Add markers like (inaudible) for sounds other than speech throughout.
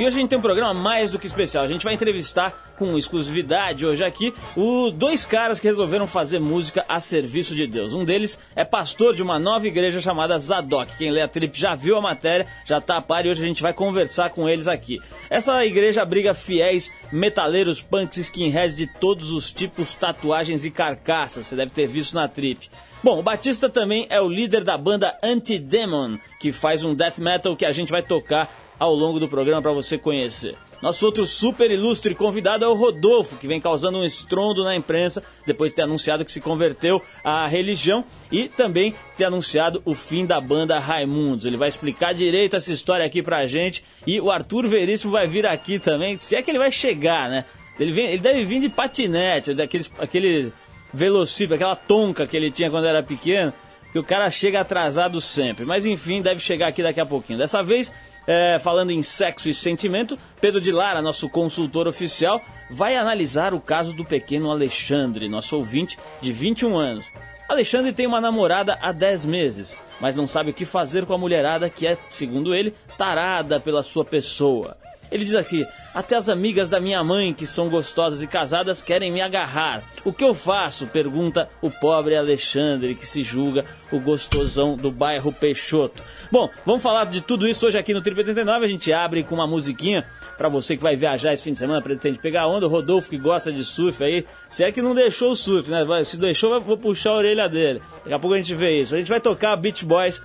E hoje a gente tem um programa mais do que especial. A gente vai entrevistar com exclusividade hoje aqui os dois caras que resolveram fazer música a serviço de Deus. Um deles é pastor de uma nova igreja chamada Zadok. Quem lê a trip já viu a matéria, já tá a par e hoje a gente vai conversar com eles aqui. Essa igreja abriga fiéis, metaleiros, punks, skinheads de todos os tipos, tatuagens e carcaças. Você deve ter visto na trip. Bom, o Batista também é o líder da banda Anti-Demon, que faz um death metal que a gente vai tocar ao longo do programa para você conhecer. Nosso outro super ilustre convidado é o Rodolfo, que vem causando um estrondo na imprensa depois de ter anunciado que se converteu à religião e também ter anunciado o fim da banda Raimundos. Ele vai explicar direito essa história aqui pra gente e o Arthur Veríssimo vai vir aqui também, se é que ele vai chegar, né? Ele, vem, ele deve vir de patinete, daqueles aquele velocípede, aquela tonca que ele tinha quando era pequeno, que o cara chega atrasado sempre. Mas enfim, deve chegar aqui daqui a pouquinho. Dessa vez é, falando em sexo e sentimento, Pedro de Lara, nosso consultor oficial, vai analisar o caso do pequeno Alexandre, nosso ouvinte de 21 anos. Alexandre tem uma namorada há 10 meses, mas não sabe o que fazer com a mulherada que é, segundo ele, tarada pela sua pessoa. Ele diz aqui: até as amigas da minha mãe, que são gostosas e casadas, querem me agarrar. O que eu faço? pergunta o pobre Alexandre, que se julga o gostosão do bairro Peixoto. Bom, vamos falar de tudo isso hoje aqui no Triple 89. A gente abre com uma musiquinha para você que vai viajar esse fim de semana, pretende pegar onda. O Rodolfo que gosta de surf aí, se é que não deixou o surf, né? Se deixou, vou puxar a orelha dele. Daqui a pouco a gente vê isso. A gente vai tocar Beach Boys,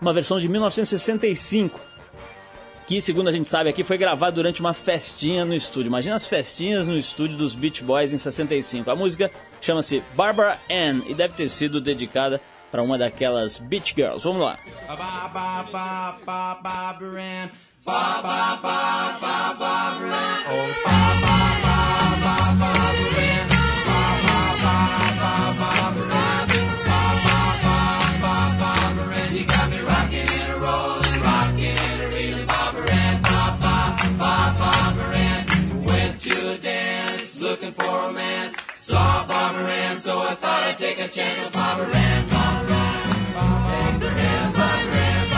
uma versão de 1965 que, segundo a gente sabe aqui, foi gravado durante uma festinha no estúdio. Imagina as festinhas no estúdio dos Beach Boys em 65. A música chama-se Barbara Ann e deve ter sido dedicada para uma daquelas Beach Girls. Vamos lá. Looking for romance. Saw Barbara Ann, so I thought I'd take a chance with Barbara Ann. Barbara Ann, Barbara Ann, Barbara Ann,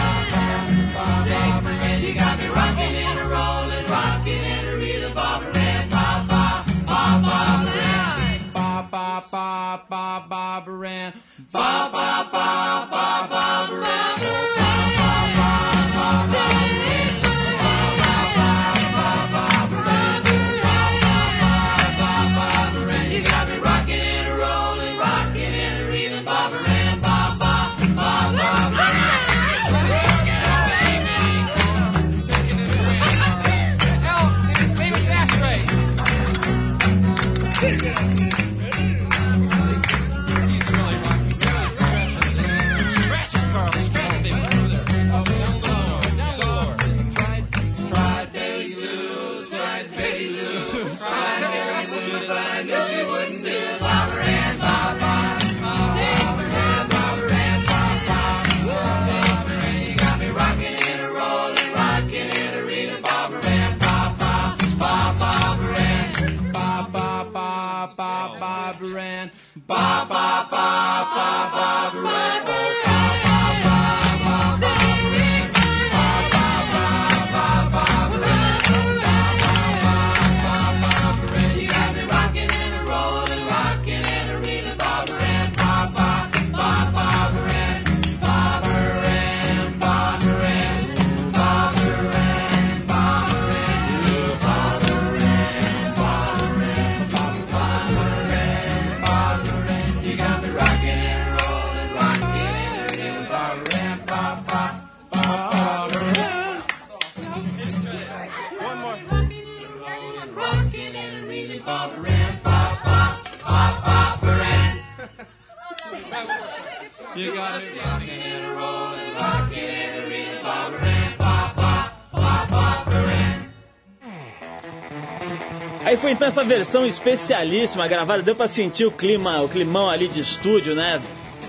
Barbara Ann. You got me rocking and a rolling, rocking and a reeling, Barbara Ann. Ba ba ba Barbara Ann. Ba ba ba ba Barbara Ann. Ba ba ba ba Barbara Ann. Barbara Ann. Ba, ba, ba, ba, Barbara Ann. Oh, ba, ba. Aí foi então essa versão especialíssima gravada, deu para sentir o clima, o climão ali de estúdio, né?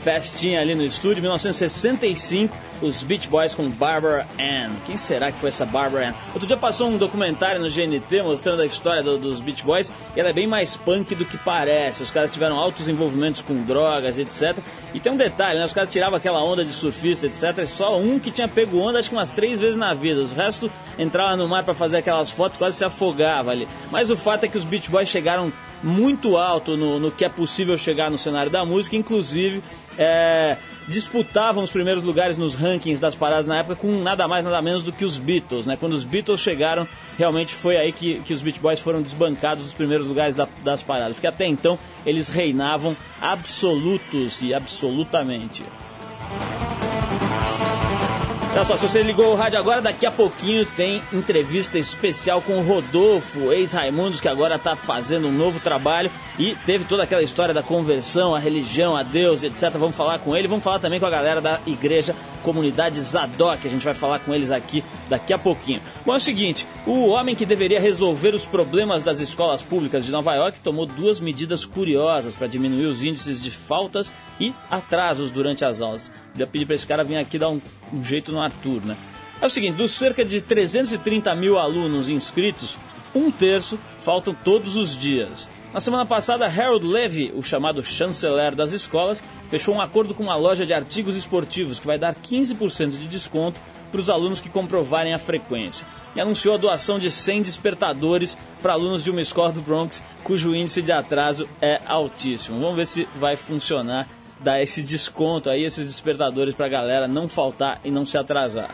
Festinha ali no estúdio, 1965. os Beach Boys com Barbara Ann. Quem será que foi essa Barbara Ann? Outro dia passou um documentário no GNT mostrando a história do, dos Beach Boys e ela é bem mais punk do que parece. Os caras tiveram altos envolvimentos com drogas, etc. E tem um detalhe, né? Os caras tiravam aquela onda de surfista, etc. E só um que tinha pego onda, acho que umas três vezes na vida. O resto entrava no mar para fazer aquelas fotos, quase se afogava ali. Mas o fato é que os Beach Boys chegaram muito alto no, no que é possível chegar no cenário da música, inclusive é, disputavam os primeiros lugares nos rankings das paradas na época com nada mais, nada menos do que os Beatles. Né? Quando os Beatles chegaram, realmente foi aí que, que os Beach Boys foram desbancados dos primeiros lugares da, das paradas, porque até então eles reinavam absolutos e absolutamente. Olha só, se você ligou o rádio agora, daqui a pouquinho tem entrevista especial com o Rodolfo, ex-Raimundos, que agora está fazendo um novo trabalho e teve toda aquela história da conversão, a religião, a Deus, etc. Vamos falar com ele, vamos falar também com a galera da igreja Comunidade Zadok, a gente vai falar com eles aqui daqui a pouquinho. Bom, é o seguinte, o homem que deveria resolver os problemas das escolas públicas de Nova York tomou duas medidas curiosas para diminuir os índices de faltas e atrasos durante as aulas. Já pedi para esse cara vir aqui dar um, um jeito no Arthur, né? É o seguinte, dos cerca de 330 mil alunos inscritos, um terço faltam todos os dias. Na semana passada, Harold Levy, o chamado chanceler das escolas, fechou um acordo com uma loja de artigos esportivos que vai dar 15% de desconto para os alunos que comprovarem a frequência. E anunciou a doação de 100 despertadores para alunos de uma escola do Bronx cujo índice de atraso é altíssimo. Vamos ver se vai funcionar dar esse desconto aí, esses despertadores para a galera não faltar e não se atrasar.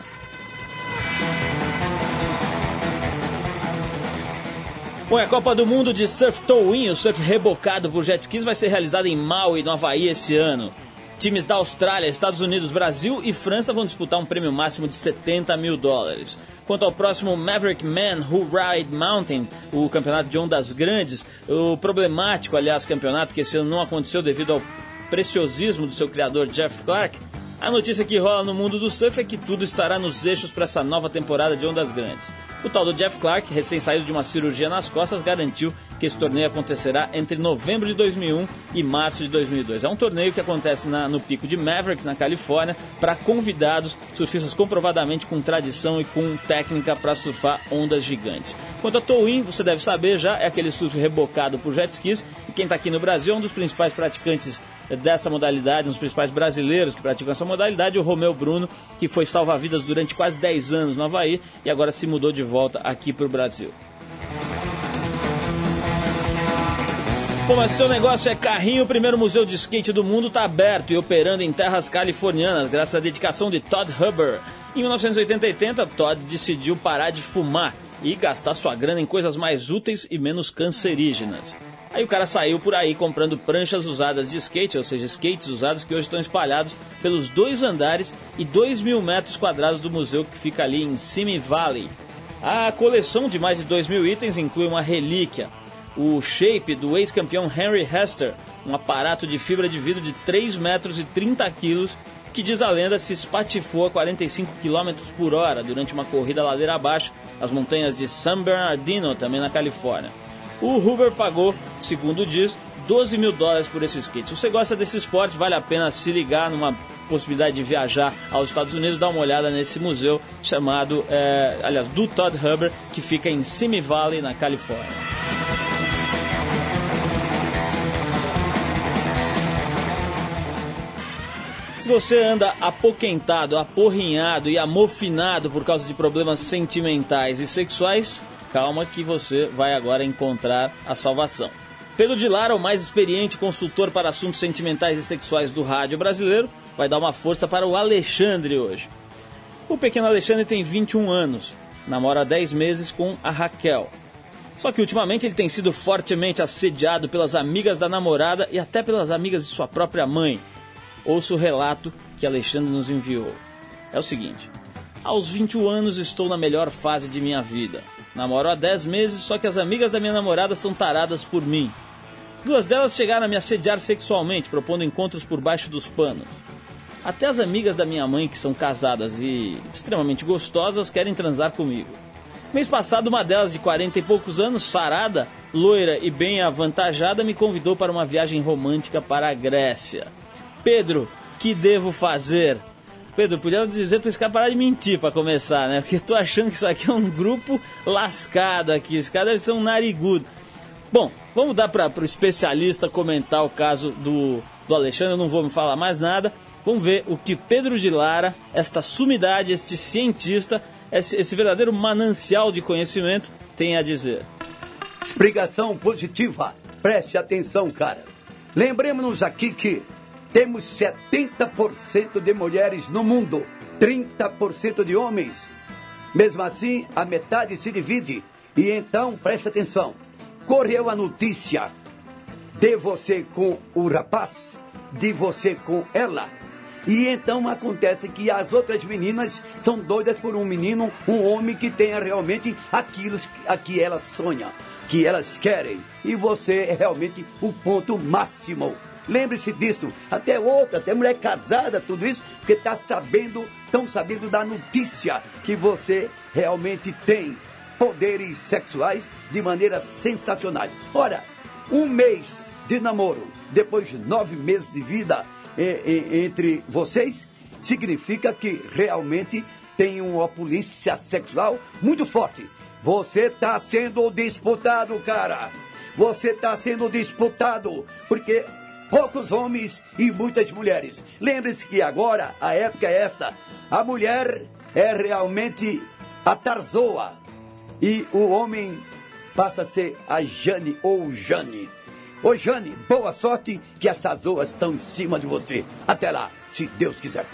Bom, a Copa do Mundo de Surf Towing, o surf rebocado por jet skis, vai ser realizada em Maui, no Havaí, esse ano. Times da Austrália, Estados Unidos, Brasil e França vão disputar um prêmio máximo de 70 mil dólares. Quanto ao próximo Maverick Man Who Ride Mountain, o campeonato de ondas grandes, o problemático, aliás, campeonato que esse ano não aconteceu devido ao preciosismo do seu criador Jeff Clark, a notícia que rola no mundo do surf é que tudo estará nos eixos para essa nova temporada de ondas grandes. O tal do Jeff Clark, recém-saído de uma cirurgia nas costas, garantiu que esse torneio acontecerá entre novembro de 2001 e março de 2002. É um torneio que acontece na, no pico de Mavericks, na Califórnia, para convidados, surfistas comprovadamente com tradição e com técnica para surfar ondas gigantes. Quanto a Towin, você deve saber já, é aquele surf rebocado por jet skis, quem está aqui no Brasil é um dos principais praticantes dessa modalidade, um dos principais brasileiros que praticam essa modalidade, o Romeu Bruno, que foi salva-vidas durante quase 10 anos no Havaí e agora se mudou de volta aqui para o Brasil. Bom, mas seu negócio é carrinho, o primeiro museu de skate do mundo está aberto e operando em terras californianas, graças à dedicação de Todd Huber. Em 1980, Todd decidiu parar de fumar e gastar sua grana em coisas mais úteis e menos cancerígenas. Aí o cara saiu por aí comprando pranchas usadas de skate, ou seja, skates usados que hoje estão espalhados pelos dois andares e dois mil metros quadrados do museu que fica ali em Simi Valley. A coleção de mais de dois mil itens inclui uma relíquia, o shape do ex-campeão Henry Hester, um aparato de fibra de vidro de 3 metros e 30 quilos que diz a lenda se espatifou a 45 km por hora durante uma corrida ladeira abaixo nas montanhas de San Bernardino, também na Califórnia. O Hoover pagou, segundo diz, 12 mil dólares por esse skate. Se você gosta desse esporte, vale a pena se ligar numa possibilidade de viajar aos Estados Unidos, dar uma olhada nesse museu chamado, é, aliás, do Todd Huber, que fica em Simi Valley, na Califórnia. Se você anda apoquentado, aporrinhado e amofinado por causa de problemas sentimentais e sexuais, calma que você vai agora encontrar a salvação. Pedro de Lara, o mais experiente consultor para assuntos sentimentais e sexuais do rádio brasileiro, vai dar uma força para o Alexandre hoje. O pequeno Alexandre tem 21 anos, namora há 10 meses com a Raquel. Só que ultimamente ele tem sido fortemente assediado pelas amigas da namorada e até pelas amigas de sua própria mãe. Ouça o relato que Alexandre nos enviou. É o seguinte: Aos 21 anos estou na melhor fase de minha vida. Namoro há 10 meses, só que as amigas da minha namorada são taradas por mim. Duas delas chegaram a me assediar sexualmente, propondo encontros por baixo dos panos. Até as amigas da minha mãe, que são casadas e extremamente gostosas, querem transar comigo. Mês passado, uma delas de 40 e poucos anos, sarada, loira e bem avantajada, me convidou para uma viagem romântica para a Grécia. Pedro, que devo fazer? Pedro, podia dizer pra esse cara parar de mentir pra começar, né? Porque tô achando que isso aqui é um grupo lascado aqui. Esse cara deve ser um narigudo. Bom, vamos dar para o especialista comentar o caso do, do Alexandre, eu não vou me falar mais nada. Vamos ver o que Pedro de Lara, esta sumidade, este cientista, esse, esse verdadeiro manancial de conhecimento, tem a dizer. Explicação positiva. Preste atenção, cara. Lembremos-nos aqui que temos 70% de mulheres no mundo, 30% de homens. Mesmo assim, a metade se divide. E então, preste atenção. Correu a notícia de você com o rapaz, de você com ela. E então acontece que as outras meninas são doidas por um menino, um homem que tenha realmente aquilo a que elas sonham, que elas querem. E você é realmente o ponto máximo. Lembre-se disso. Até outra, até mulher casada, tudo isso, porque está sabendo, estão sabendo da notícia que você realmente tem poderes sexuais de maneira sensacional. Ora, um mês de namoro, depois de nove meses de vida entre vocês, significa que realmente tem uma polícia sexual muito forte. Você está sendo disputado, cara. Você está sendo disputado, porque poucos homens e muitas mulheres. Lembre-se que agora a época é esta: a mulher é realmente a Tarzoa e o homem passa a ser a Jane ou Jane. Ô Jane, boa sorte que essas zoas estão em cima de você. Até lá, se Deus quiser.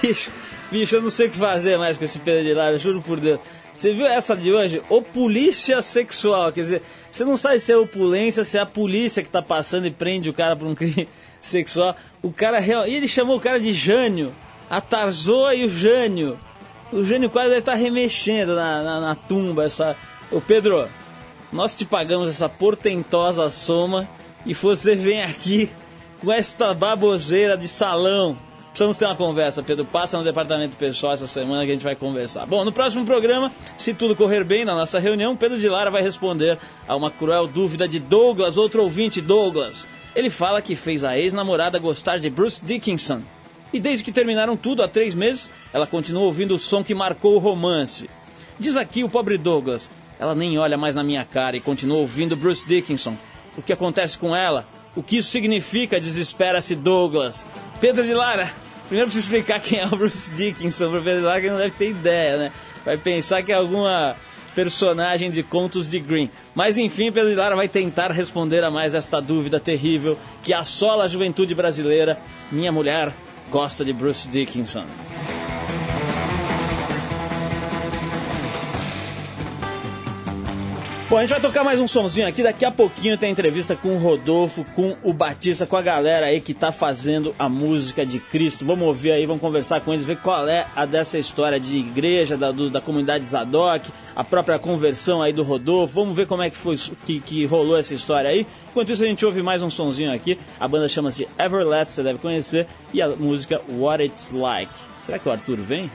Bicho, bicho, eu não sei o que fazer mais com esse Pedro de Lara, juro por Deus. Você viu essa de hoje? Opulícia sexual, quer dizer, você não sabe se é opulência, se é a polícia que tá passando e prende o cara por um (laughs) crime sexual. O cara real. E ele chamou o cara de Jânio. A Tarzoa e o Jânio. O Jânio quase deve estar tá remexendo na, na, na tumba. Essa... Ô Pedro, nós te pagamos essa portentosa soma e você vem aqui com esta baboseira de salão. Precisamos ter uma conversa, Pedro. Passa no departamento pessoal essa semana que a gente vai conversar. Bom, no próximo programa, se tudo correr bem na nossa reunião, Pedro de Lara vai responder a uma cruel dúvida de Douglas, outro ouvinte, Douglas. Ele fala que fez a ex-namorada gostar de Bruce Dickinson. E desde que terminaram tudo há três meses, ela continua ouvindo o som que marcou o romance. Diz aqui o pobre Douglas: ela nem olha mais na minha cara e continua ouvindo Bruce Dickinson. O que acontece com ela? O que isso significa? Desespera-se Douglas. Pedro de Lara, Primeiro preciso explicar quem é o Bruce Dickinson, para o lá que não deve ter ideia, né? Vai pensar que é alguma personagem de contos de Green. Mas enfim, Pedro de Lara vai tentar responder a mais esta dúvida terrível que assola a juventude brasileira. Minha mulher gosta de Bruce Dickinson. Bom, a gente vai tocar mais um sonzinho aqui. Daqui a pouquinho tem entrevista com o Rodolfo, com o Batista, com a galera aí que tá fazendo a música de Cristo. Vamos ouvir aí, vamos conversar com eles, ver qual é a dessa história de igreja, da, do, da comunidade Zadok, a própria conversão aí do Rodolfo. Vamos ver como é que foi que, que rolou essa história aí. Enquanto isso, a gente ouve mais um sonzinho aqui. A banda chama-se Everlast, você deve conhecer, e a música What It's Like. Será que o Arthur vem?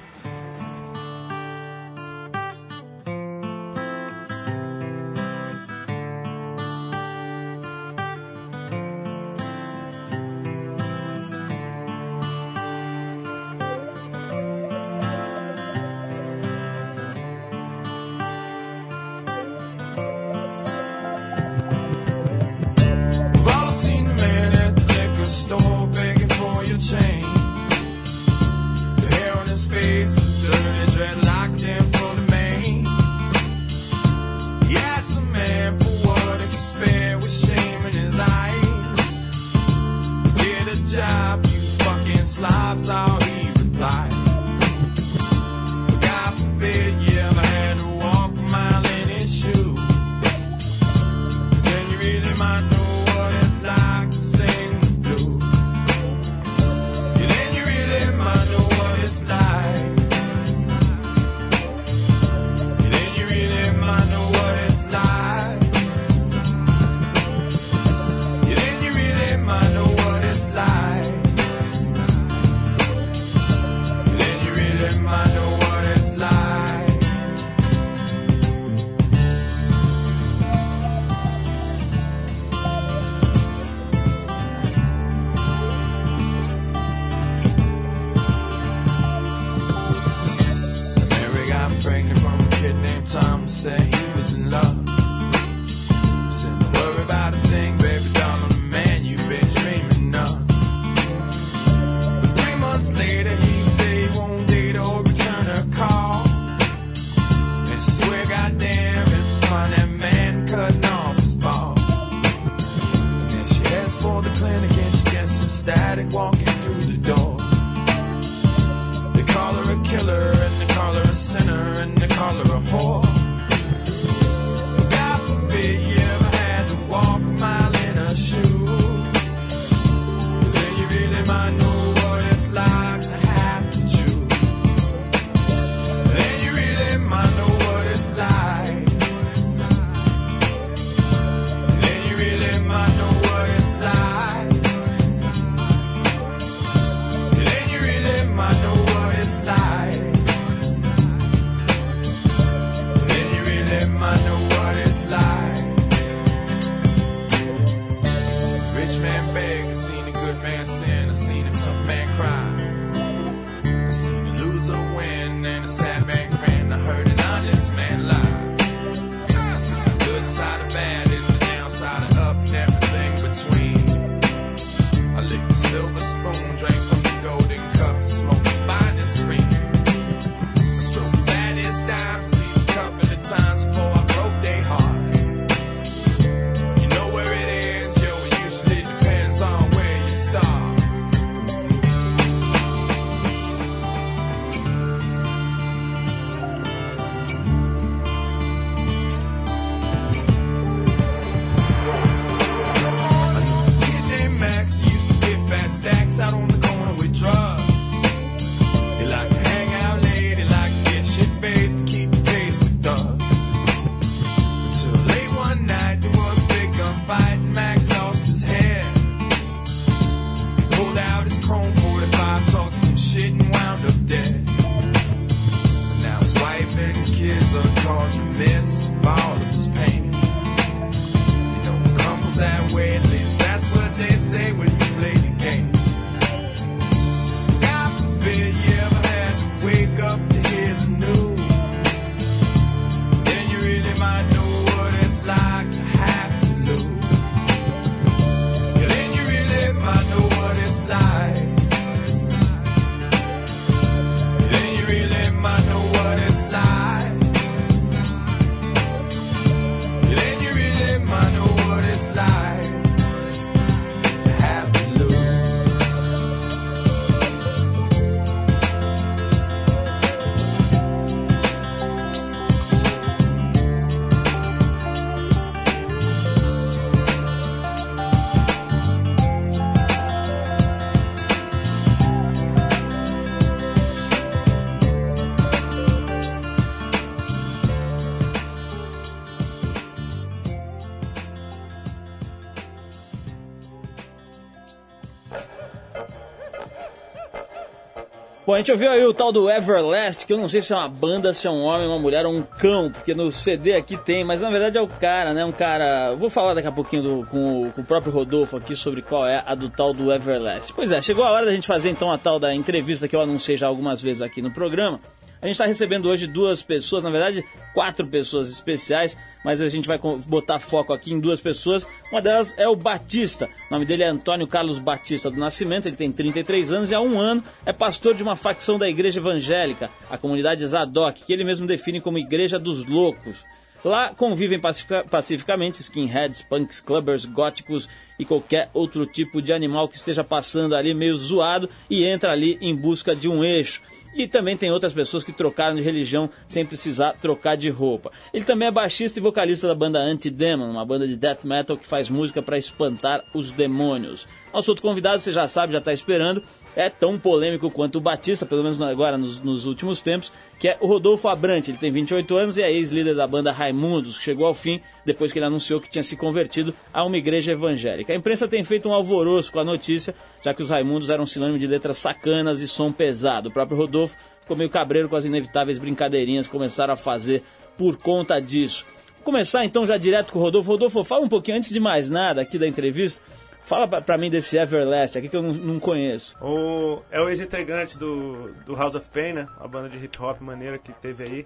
Bom, a gente ouviu aí o tal do Everlast, que eu não sei se é uma banda, se é um homem, uma mulher ou um cão, porque no CD aqui tem, mas na verdade é o cara, né? Um cara. Vou falar daqui a pouquinho do- com, com o próprio Rodolfo aqui sobre qual é a do tal do Everlast. Pois é, chegou a hora da gente fazer então a tal da entrevista que eu anunciei já algumas vezes aqui no programa. A gente está recebendo hoje duas pessoas, na verdade, quatro pessoas especiais, mas a gente vai botar foco aqui em duas pessoas. Uma delas é o Batista. O nome dele é Antônio Carlos Batista do Nascimento, ele tem 33 anos e há um ano é pastor de uma facção da igreja evangélica, a comunidade Zadok, que ele mesmo define como Igreja dos Loucos. Lá convivem pacifica- pacificamente skinheads, punks, clubbers, góticos e qualquer outro tipo de animal que esteja passando ali meio zoado e entra ali em busca de um eixo. E também tem outras pessoas que trocaram de religião sem precisar trocar de roupa. Ele também é baixista e vocalista da banda Anti-Demon, uma banda de death metal que faz música para espantar os demônios. Nosso outro convidado, você já sabe, já está esperando, é tão polêmico quanto o Batista, pelo menos agora nos, nos últimos tempos, que é o Rodolfo Abrante. Ele tem 28 anos e é ex-líder da banda Raimundos, que chegou ao fim depois que ele anunciou que tinha se convertido a uma igreja evangélica. A imprensa tem feito um alvoroço com a notícia, já que os Raimundos eram sinônimo de letras sacanas e som pesado. O próprio Rodolfo ficou meio cabreiro com as inevitáveis brincadeirinhas que começaram a fazer por conta disso. Vou começar então já direto com o Rodolfo. Rodolfo, fala um pouquinho antes de mais nada aqui da entrevista. Fala pra, pra mim desse Everlast aqui que eu não, não conheço. O, é o ex-integrante do, do House of Pain, né? A banda de hip hop maneira que teve aí.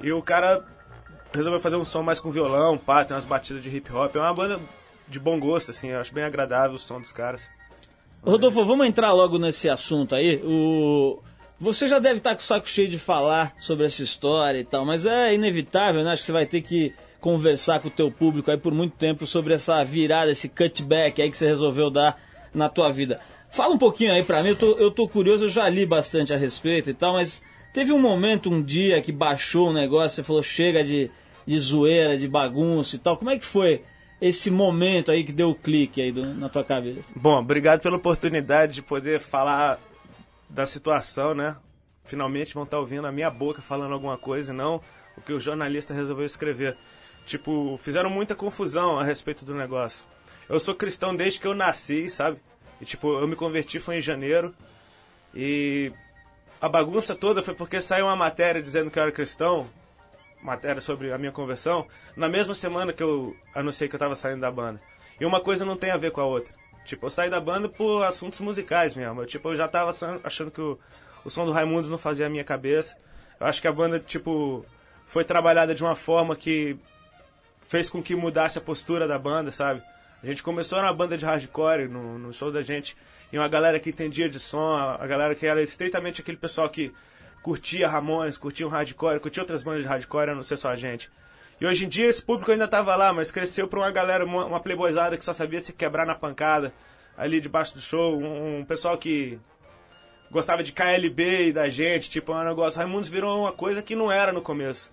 E o cara resolveu fazer um som mais com violão, pá, tem umas batidas de hip hop. É uma banda de bom gosto, assim, eu acho bem agradável o som dos caras. Rodolfo, vamos entrar logo nesse assunto aí. O... Você já deve estar com o saco cheio de falar sobre essa história e tal, mas é inevitável, né? Acho que você vai ter que conversar com o teu público aí por muito tempo sobre essa virada, esse cutback aí que você resolveu dar na tua vida. Fala um pouquinho aí pra mim, eu tô, eu tô curioso, eu já li bastante a respeito e tal, mas teve um momento, um dia que baixou o negócio, você falou chega de, de zoeira, de bagunça e tal. Como é que foi esse momento aí que deu o clique aí do- na tua cabeça? Bom, obrigado pela oportunidade de poder falar da situação, né? Finalmente vão estar ouvindo a minha boca falando alguma coisa e não o que o jornalista resolveu escrever. Tipo, fizeram muita confusão a respeito do negócio. Eu sou cristão desde que eu nasci, sabe? E tipo, eu me converti foi em janeiro. E a bagunça toda foi porque saiu uma matéria dizendo que eu era cristão, matéria sobre a minha conversão, na mesma semana que eu anunciei que eu tava saindo da banda. E uma coisa não tem a ver com a outra. Tipo, eu saí da banda por assuntos musicais mesmo. Eu, tipo, eu já tava achando- que o, o som do Raimundos não fazia a minha cabeça. Eu acho que a banda, tipo, foi trabalhada de uma forma que fez com que mudasse a postura da banda, sabe? A gente começou na banda de hardcore, no, no show da gente, e uma galera que entendia de som, a, galera que era estreitamente aquele pessoal que curtia Ramones, curtia um hardcore, curtia outras bandas de hardcore, a não ser só a gente. E hoje em dia esse público ainda tava lá, mas cresceu pra uma galera, uma, uma playboyzada que só sabia se quebrar na pancada, ali debaixo do show, um, um pessoal que gostava de KLB e da gente, tipo, um negócio. Raimundos virou uma coisa que não era no começo.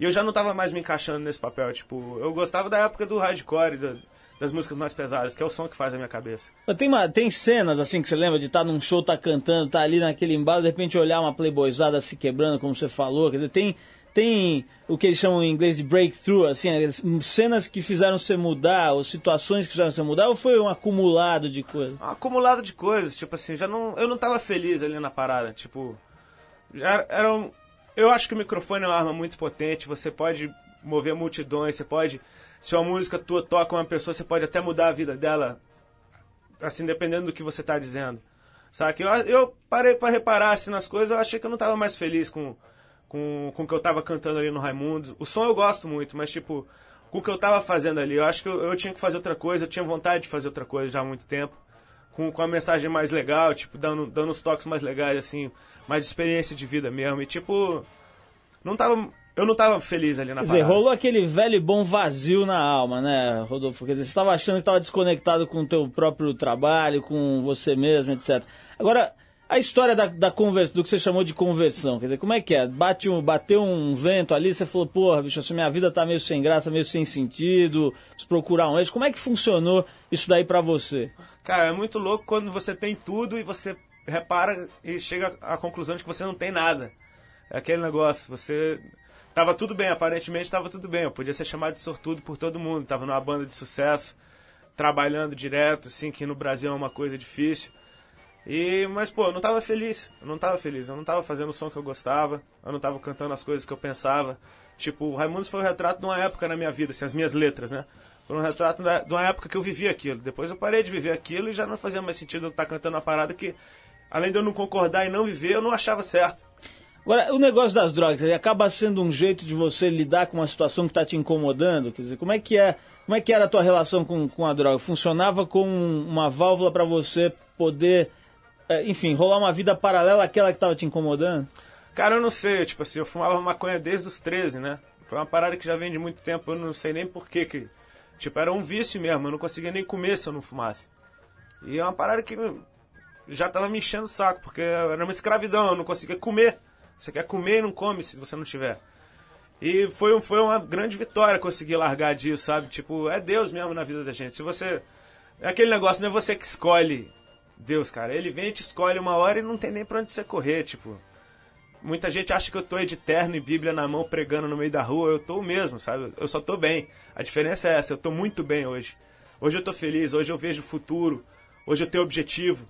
E eu já não tava mais me encaixando nesse papel, tipo, eu gostava da época do hardcore, da- das músicas mais pesadas, que é o som que faz a minha cabeça. Tem, uma, tem cenas assim que você lembra de estar num show, tá cantando, tá ali naquele embalo, de repente olhar uma playboyzada se quebrando, como você falou. Quer dizer, tem, tem o que eles chamam em inglês de breakthrough, assim, as- cenas que fizeram você mudar, ou situações que fizeram você mudar, ou foi um acumulado de coisa? um acumulado de coisas, tipo assim, já não, eu não tava feliz ali na parada, tipo, era, era um, eu acho que o microfone é uma arma muito potente, você pode mover multidões, você pode, se uma música tua toca uma pessoa, você pode até mudar a vida dela, assim, dependendo do que você tá dizendo, sabe? Eu, eu parei pra reparar, assim, nas coisas, eu achei que eu não tava mais feliz com, com, com o que eu tava cantando ali no Raimundos, o som eu gosto muito, mas, tipo, com o que eu tava fazendo ali, eu acho que eu, eu tinha que fazer outra coisa, eu tinha vontade de fazer outra coisa já há muito tempo, com, com a mensagem mais legal, tipo, dando, dando os toques mais legais, assim, mais de experiência de vida mesmo. E, tipo, não tava. Eu não tava feliz ali na Quer dizer, parada. rolou aquele velho e bom vazio na alma, né, Rodolfo? Quer dizer, você estava achando que estava desconectado com o teu próprio trabalho, com você mesmo, etc. Agora, a história da, da conversão, do que você chamou de conversão, quer dizer, como é que é? Bate um, bateu um vento ali, você falou, porra, bicho, assim, minha vida tá meio sem graça, meio sem sentido, preciso procurar um eixo. Como é que funcionou isso daí pra você? Cara, é muito louco quando você tem tudo e você repara e chega à conclusão de que você não tem nada. É aquele negócio, você. Tava tudo bem, aparentemente tava tudo bem. Eu podia ser chamado de sortudo por todo mundo. Tava numa banda de sucesso, trabalhando direto, assim, que no Brasil é uma coisa difícil. E, mas, pô, eu não tava feliz. Eu não tava feliz. Eu não tava fazendo o som que eu gostava. Eu não tava cantando as coisas que eu pensava. Tipo, o Raimundos foi um retrato de uma época na minha vida, assim, as minhas letras, né? Foi um retrato de uma época que eu vivi aquilo. Depois eu parei de viver aquilo e já não fazia mais sentido eu estar cantando uma parada que, além de eu não concordar e não viver, eu não achava certo. Agora, o negócio das drogas, ele acaba sendo um jeito de você lidar com uma situação que está te incomodando? Quer dizer, como é que é, como é que era a tua relação com, com a droga? Funcionava como uma válvula para você poder, enfim, rolar uma vida paralela àquela que estava te incomodando? Cara, eu não sei, tipo assim, eu fumava maconha desde os 13, né? Foi uma parada que já vem de muito tempo, eu não sei nem porquê que. Tipo, era um vício mesmo, eu não conseguia nem comer se eu não fumasse. E é uma parada que já tava me enchendo o saco, porque era uma escravidão, eu não conseguia comer. Você quer comer e não come se você não tiver. E foi, foi uma grande vitória conseguir largar disso, sabe? Tipo, é Deus mesmo na vida da gente. Se você. É aquele negócio, não é você que escolhe Deus, cara. Ele vem e te escolhe uma hora e não tem nem pra onde você correr, tipo. Muita gente acha que eu tô de terno e Bíblia na mão pregando no meio da rua. Eu tô o mesmo, sabe? Eu só tô bem. A diferença é essa, eu tô muito bem hoje. Hoje eu tô feliz, hoje eu vejo o futuro, hoje eu tenho objetivo,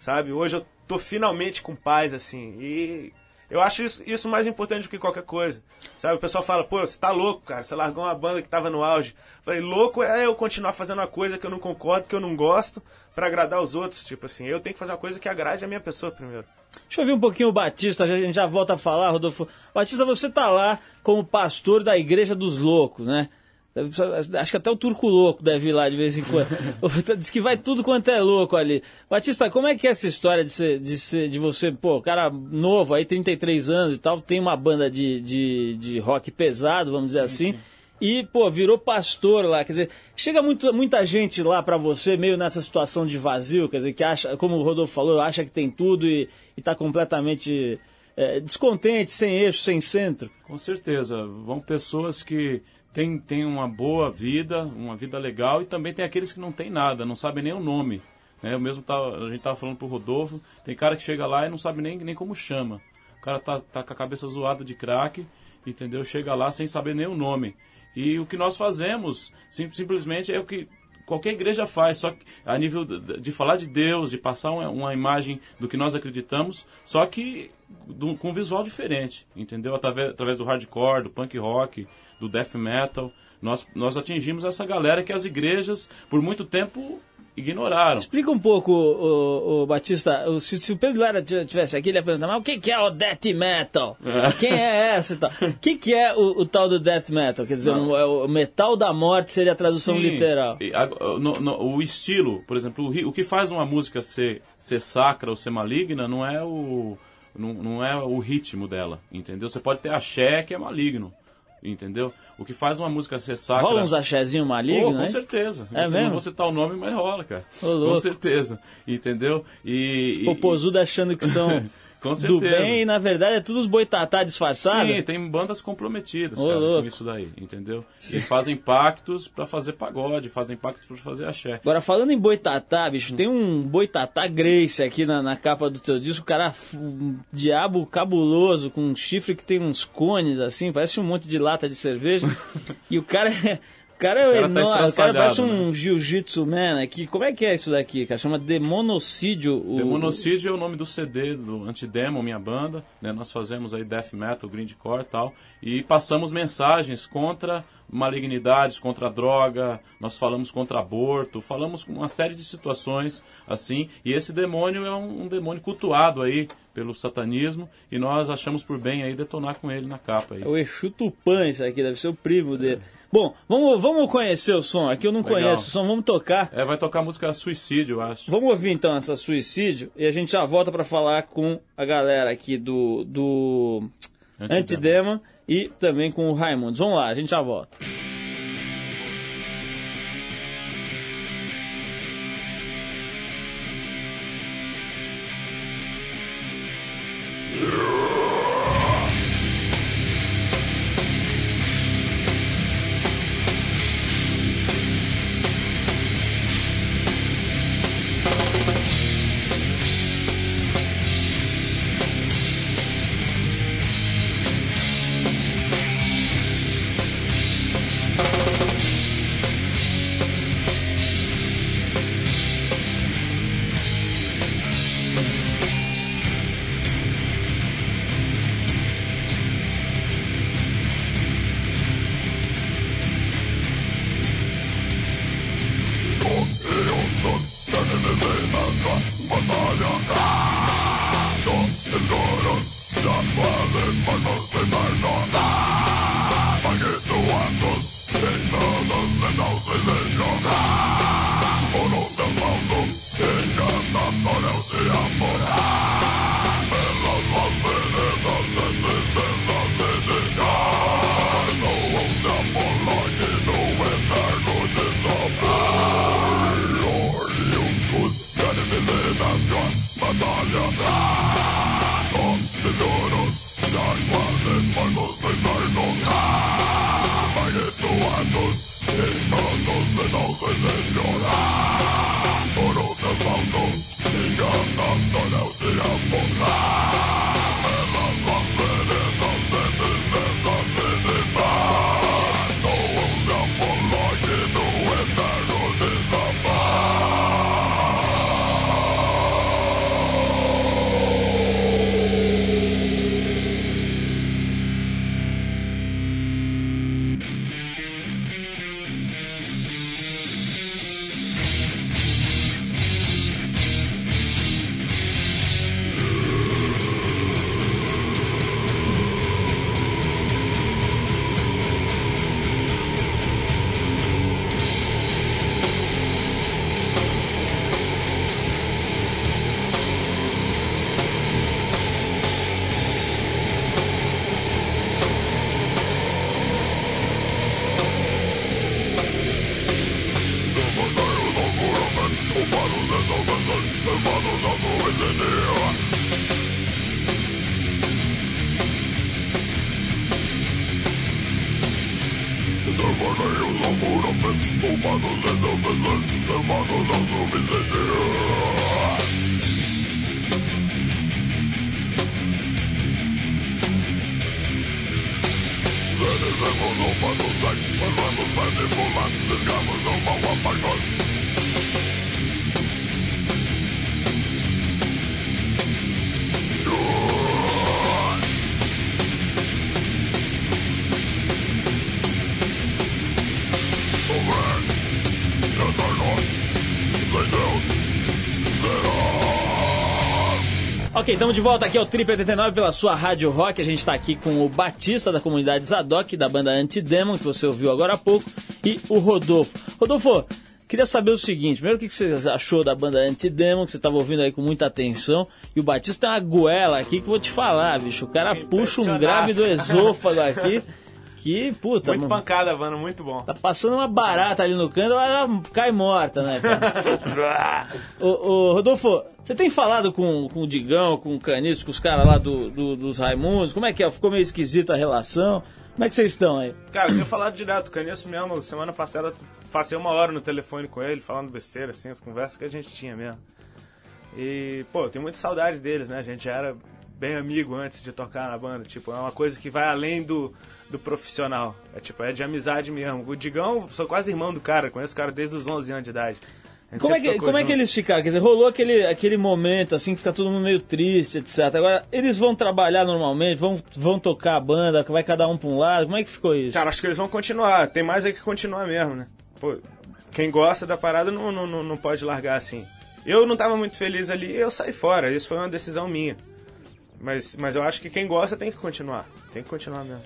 sabe? Hoje eu tô finalmente com paz, assim. E eu acho isso, isso mais importante do que qualquer coisa. Sabe? O pessoal fala, pô, você tá louco, cara. Você largou uma banda que tava no auge. Falei, louco é eu continuar fazendo uma coisa que eu não concordo, que eu não gosto, pra agradar os outros. Tipo assim, eu tenho que fazer uma coisa que agrade a minha pessoa primeiro. Deixa eu ouvir um pouquinho o Batista, a gente já volta a falar, Rodolfo. Batista, você tá lá como pastor da Igreja dos Loucos, né? Acho que até o turco louco deve ir lá de vez em quando. (laughs) Diz que vai tudo quanto é louco ali. Batista, como é que é essa história de, ser, de, ser, de você, pô, cara novo, aí 33 anos e tal, tem uma banda de, de, de rock pesado, vamos dizer assim, e, pô, virou pastor lá. Quer dizer, chega muito, muita gente lá pra você, meio nessa situação de vazio, quer dizer, que acha, como o Rodolfo falou, acha que tem tudo e, e tá completamente é, descontente, sem eixo, sem centro. Com certeza. Vão pessoas que têm, têm uma boa vida, uma vida legal, e também tem aqueles que não têm nada, não sabem nem o nome. Né? Eu mesmo tava, a gente tava falando pro Rodolfo, tem cara que chega lá e não sabe nem, nem como chama. O cara tá, tá com a cabeça zoada de crack, entendeu? Chega lá sem saber nem o nome. E o que nós fazemos, sim, simplesmente, é o que qualquer igreja faz, só a nível de, falar de Deus, de passar uma, imagem do que nós acreditamos, só que com um visual diferente, entendeu? Através, através do hardcore, do punk rock, do death metal, nós, nós atingimos essa galera que as igrejas, por muito tempo, ignoraram. Explica um pouco, o, o Batista, o, se, se, o Pedro Lara tivesse aqui, ele ia perguntar, mas o que, que é o death metal? Quem é essa e tal? O (laughs) que, que é o, o, tal do death metal? Quer dizer, um, o metal da morte seria a tradução Sim, literal. A, no, no, o estilo, por exemplo, o, o que faz uma música ser, ser sacra ou ser maligna não é o... Não, não é o ritmo dela, entendeu? Você pode ter axé que é maligno, entendeu? O que faz uma música ser sacra... Rola uns axézinho maligno, oh, né? Com certeza. É Você mesmo? Não vou citar o nome, mas rola, cara. Ô, com certeza. Entendeu? E... Os popozudos achando que são... (laughs) com certeza. do bem e na verdade é tudo os boitatá disfarçados. Sim, tem bandas comprometidas cara, com isso daí, entendeu? E fazem pactos pra fazer pagode, fazem pactos pra fazer axé. Agora, falando em boitatá, bicho, tem um boitatá Grace aqui na, na capa do teu disco, o cara, um diabo cabuloso, com um chifre que tem uns cones, assim, parece um monte de lata de cerveja. (laughs) e o cara é... O cara é O cara tá enorme, o cara parece né? um jiu-jitsu man aqui. Como é que é isso daqui, cara? Chama Demonocídio. O... Demonocídio é o nome do CD do Antidemo, minha banda. Né? Nós fazemos aí death metal, grindcore e tal. E passamos mensagens contra malignidades, contra a droga. Nós falamos contra aborto. Falamos com uma série de situações assim. E esse demônio é um, um demônio cultuado aí pelo satanismo. E nós achamos por bem aí detonar com ele na capa aí. É o Exu Tupã, isso aqui, deve ser o primo dele. Bom, vamos, vamos conhecer o som. Aqui eu não Legal. conheço o som, vamos tocar. É, vai tocar a música Suicídio, eu acho. Vamos ouvir então essa Suicídio e a gente já volta para falar com a galera aqui do, do Antidema. Antidema e também com o Raimundos. Vamos lá, a gente já volta. Por otra banda, llegando hasta la Ok, estamos de volta aqui ao Trip 89 pela sua Rádio Rock. A gente está aqui com o Batista da comunidade Zadok, da banda Antidemon, que você ouviu agora há pouco, e o Rodolfo. Rodolfo, queria saber o seguinte: primeiro, o que você achou da banda Antidemon, que você estava ouvindo aí com muita atenção, e o Batista tem uma goela aqui que eu vou te falar, bicho. O cara puxa um grave do esôfago aqui. (laughs) Que, puta, Muito mano, pancada, mano, muito bom. tá passando uma barata ali no canto, ela cai morta, né, cara? (laughs) ô, ô, Rodolfo, você tem falado com, com o Digão, com o Caniço, com os caras lá do, do- dos Raimundos? Como é que é? Ficou meio esquisita a relação? Como é que vocês estão aí? Cara, eu tenho falado direto, Canesso mesmo, semana passada passei uma hora no telefone com ele, falando besteira, assim, as conversas que a gente tinha mesmo. E, pô, eu tenho muita saudade deles, né? A gente já era bem amigo antes de tocar na banda, tipo, é uma coisa que vai além do, do profissional. É tipo, é de amizade mesmo. O Digão, sou quase irmão do cara, conheço o cara desde os 11 anos de idade. Gente Como é, que, como é que eles ficaram? Quer dizer, rolou aquele, aquele momento assim que fica todo mundo meio triste, etc. Agora, eles vão trabalhar normalmente, vão, vão tocar a banda, vai cada um pra um lado, como é que ficou isso? Cara, acho que eles vão continuar. Tem mais é que continuar mesmo, né? Pô, quem gosta da parada não, não, não, não pode largar assim. Eu não tava muito feliz ali eu saí fora. Isso foi uma decisão minha. Mas, mas eu acho que quem gosta tem que continuar. Tem que continuar mesmo.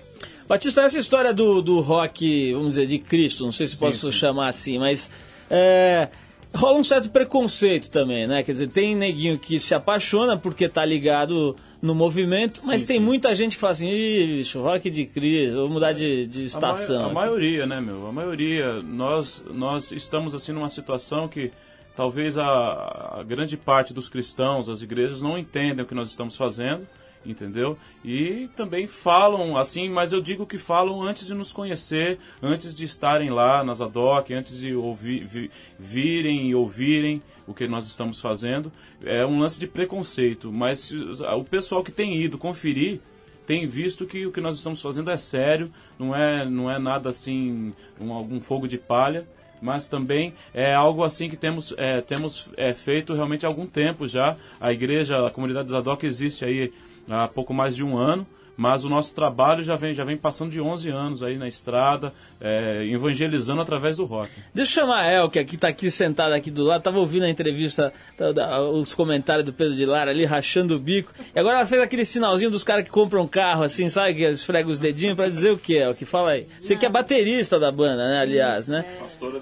Batista, essa história do, do rock, vamos dizer, de Cristo, não sei se posso chamar assim, mas é, rola um certo preconceito também, né? Quer dizer, tem neguinho que se apaixona porque tá ligado no movimento, mas tem muita gente que fala assim, Ih, bicho, rock de Cristo, vou mudar de, de A, estação. ma- a maioria, né, meu? A maioria. Nós, nós estamos assim numa situação que talvez a, a grande parte dos cristãos, as igrejas, não entendem o que nós estamos fazendo, entendeu? E também falam assim, mas eu digo que falam antes de nos conhecer, antes de estarem lá nas ADOC, antes de ouvir, vi- virem e ouvirem o que nós estamos fazendo. É um lance de preconceito, mas o pessoal que tem ido conferir tem visto que o que nós estamos fazendo é sério, não é, não é nada assim, um, algum fogo de palha, mas também é algo assim que temos, é, temos é, feito realmente há algum tempo já. A igreja, a comunidade Zadok existe aí há pouco mais de um ano, mas o nosso trabalho já vem, já vem passando de 11 anos aí na estrada, é, evangelizando através do rock. Deixa eu chamar a El, que aqui tá aqui sentada aqui do lado, tava ouvindo a entrevista, da- da- os comentários do Pedro de Lara ali, rachando o bico. E agora ela fez aquele sinalzinho dos caras que compram um carro, assim, sabe? Que esfrega os dedinhos pra dizer o que, El? Que fala aí. Você que é baterista da banda, né? Aliás, né?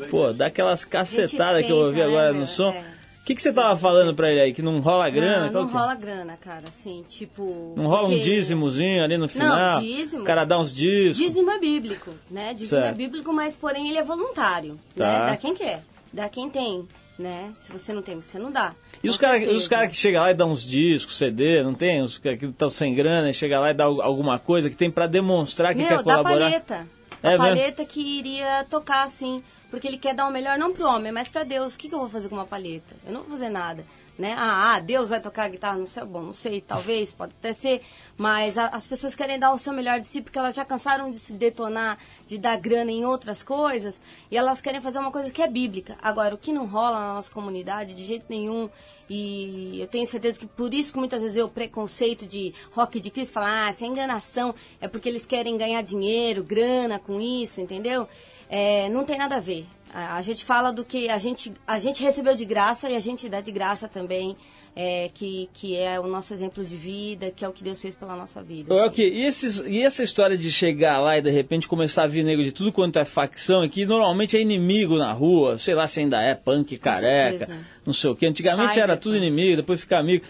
Pô, dá aquelas cacetadas que eu ouvi né, agora no som. É. O que, que você tava falando pra ele aí? Que não rola grana? Não, não que é? rola grana, cara, assim, tipo... Não rola um porque- dízimozinho ali no final? dízimo. O cara dá uns discos. Dízimo é bíblico, né? Dízimo é Certo. bíblico, mas porém ele é voluntário, Tá. né? Dá quem quer, dá quem tem, né? Se você não tem, você não dá. E os caras cara que chegam lá e dão uns discos, CD, não tem? Os que estão sem grana e chega lá e dá al- alguma coisa que tem pra demonstrar que Meu, quer dá colaborar. palheta. É a mesmo? palheta que iria tocar, assim, porque ele quer dar o melhor não pro homem, mas pra Deus. O que, que eu vou fazer com uma palheta? Eu não vou fazer nada. Né? Ah, ah, Deus vai tocar guitarra no céu? Bom, não sei, talvez, pode até ser, mas a- as pessoas querem dar o seu melhor de si porque elas já cansaram de se detonar, de dar grana em outras coisas, e elas querem fazer uma coisa que é bíblica. Agora, o que não rola na nossa comunidade de jeito nenhum, e eu tenho certeza que por isso que muitas vezes eu preconceito de rock de Cristo, falar, ah, isso é enganação, é porque eles querem ganhar dinheiro, grana com isso, entendeu? É, não tem nada a ver. A, gente fala do que a gente, a gente recebeu de graça e a gente dá de graça também, é, que, que é o nosso exemplo de vida, que é o que Deus fez pela nossa vida. Assim. Ok, e, esses, e essa história de chegar lá e de repente começar a vir nego de tudo quanto é facção, que normalmente é inimigo na rua, sei lá se ainda é punk careca, não sei o que. Antigamente Cyber era tudo punk. inimigo, depois fica amigo.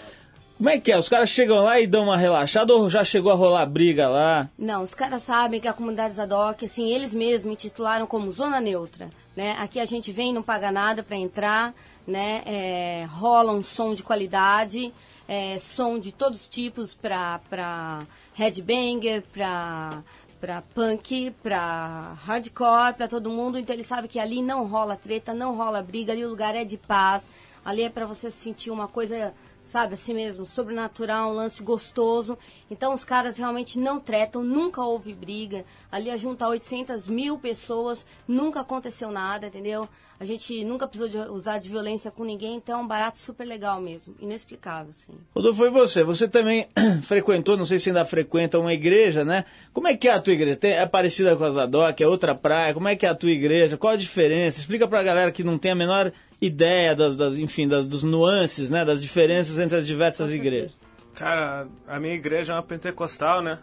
Como é que é? Os caras chegam lá e dão uma relaxada ou já chegou a rolar briga lá? Não, os caras sabem que a comunidade Zadok, assim, eles mesmos intitularam como zona neutra, né? Aqui a gente vem, não paga nada para entrar, né? É, rola um som de qualidade, é, som de todos os tipos para headbanger, para para punk, para hardcore, para todo mundo. Então ele sabe que ali não rola treta, não rola briga, ali o lugar é de paz. Ali é para você sentir uma coisa, sabe, assim mesmo, sobrenatural, um lance gostoso. Então os caras realmente não tretam, nunca houve briga. Ali junta 800 mil pessoas, nunca aconteceu nada, entendeu? A gente nunca precisou de usar de violência com ninguém, então é um barato super legal mesmo, inexplicável, assim. Rodolfo, foi você. Você também (clears throat) frequentou, não sei se ainda frequenta uma igreja, né? Como é que é a tua igreja? Tem- é parecida com a Zadok? É outra praia? Como é que é a tua igreja? Qual a diferença? Explica pra galera que não tem a menor ideia das, das enfim, das, dos nuances, né? Das diferenças entre as diversas igrejas. Cara, a minha igreja é uma pentecostal, né?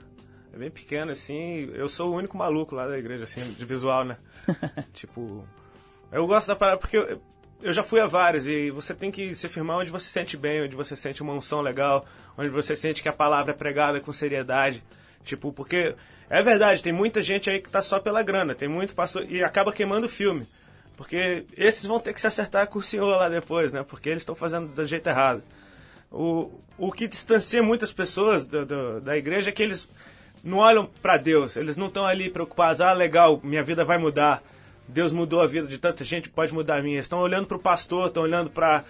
É bem pequena, assim. Eu sou o único maluco lá da igreja, assim, de visual, né? (laughs) tipo, eu gosto da parada porque eu, eu já fui a várias e você tem que se firmar onde você se sente bem, onde você sente uma unção legal, onde você sente que a palavra é pregada com seriedade. Tipo, porque é verdade, tem muita gente aí que tá só pela grana, tem muito pastor e acaba queimando o filme. Porque esses vão ter que se acertar com o senhor lá depois, né? Porque eles estão fazendo do jeito errado. O, o que distancia muitas pessoas do- do- da igreja é que eles não olham para Deus, eles não estão ali preocupados, ah, legal, minha vida vai mudar. Deus mudou a vida de tanta gente, pode mudar a minha. Estão olhando para o pastor, estão olhando para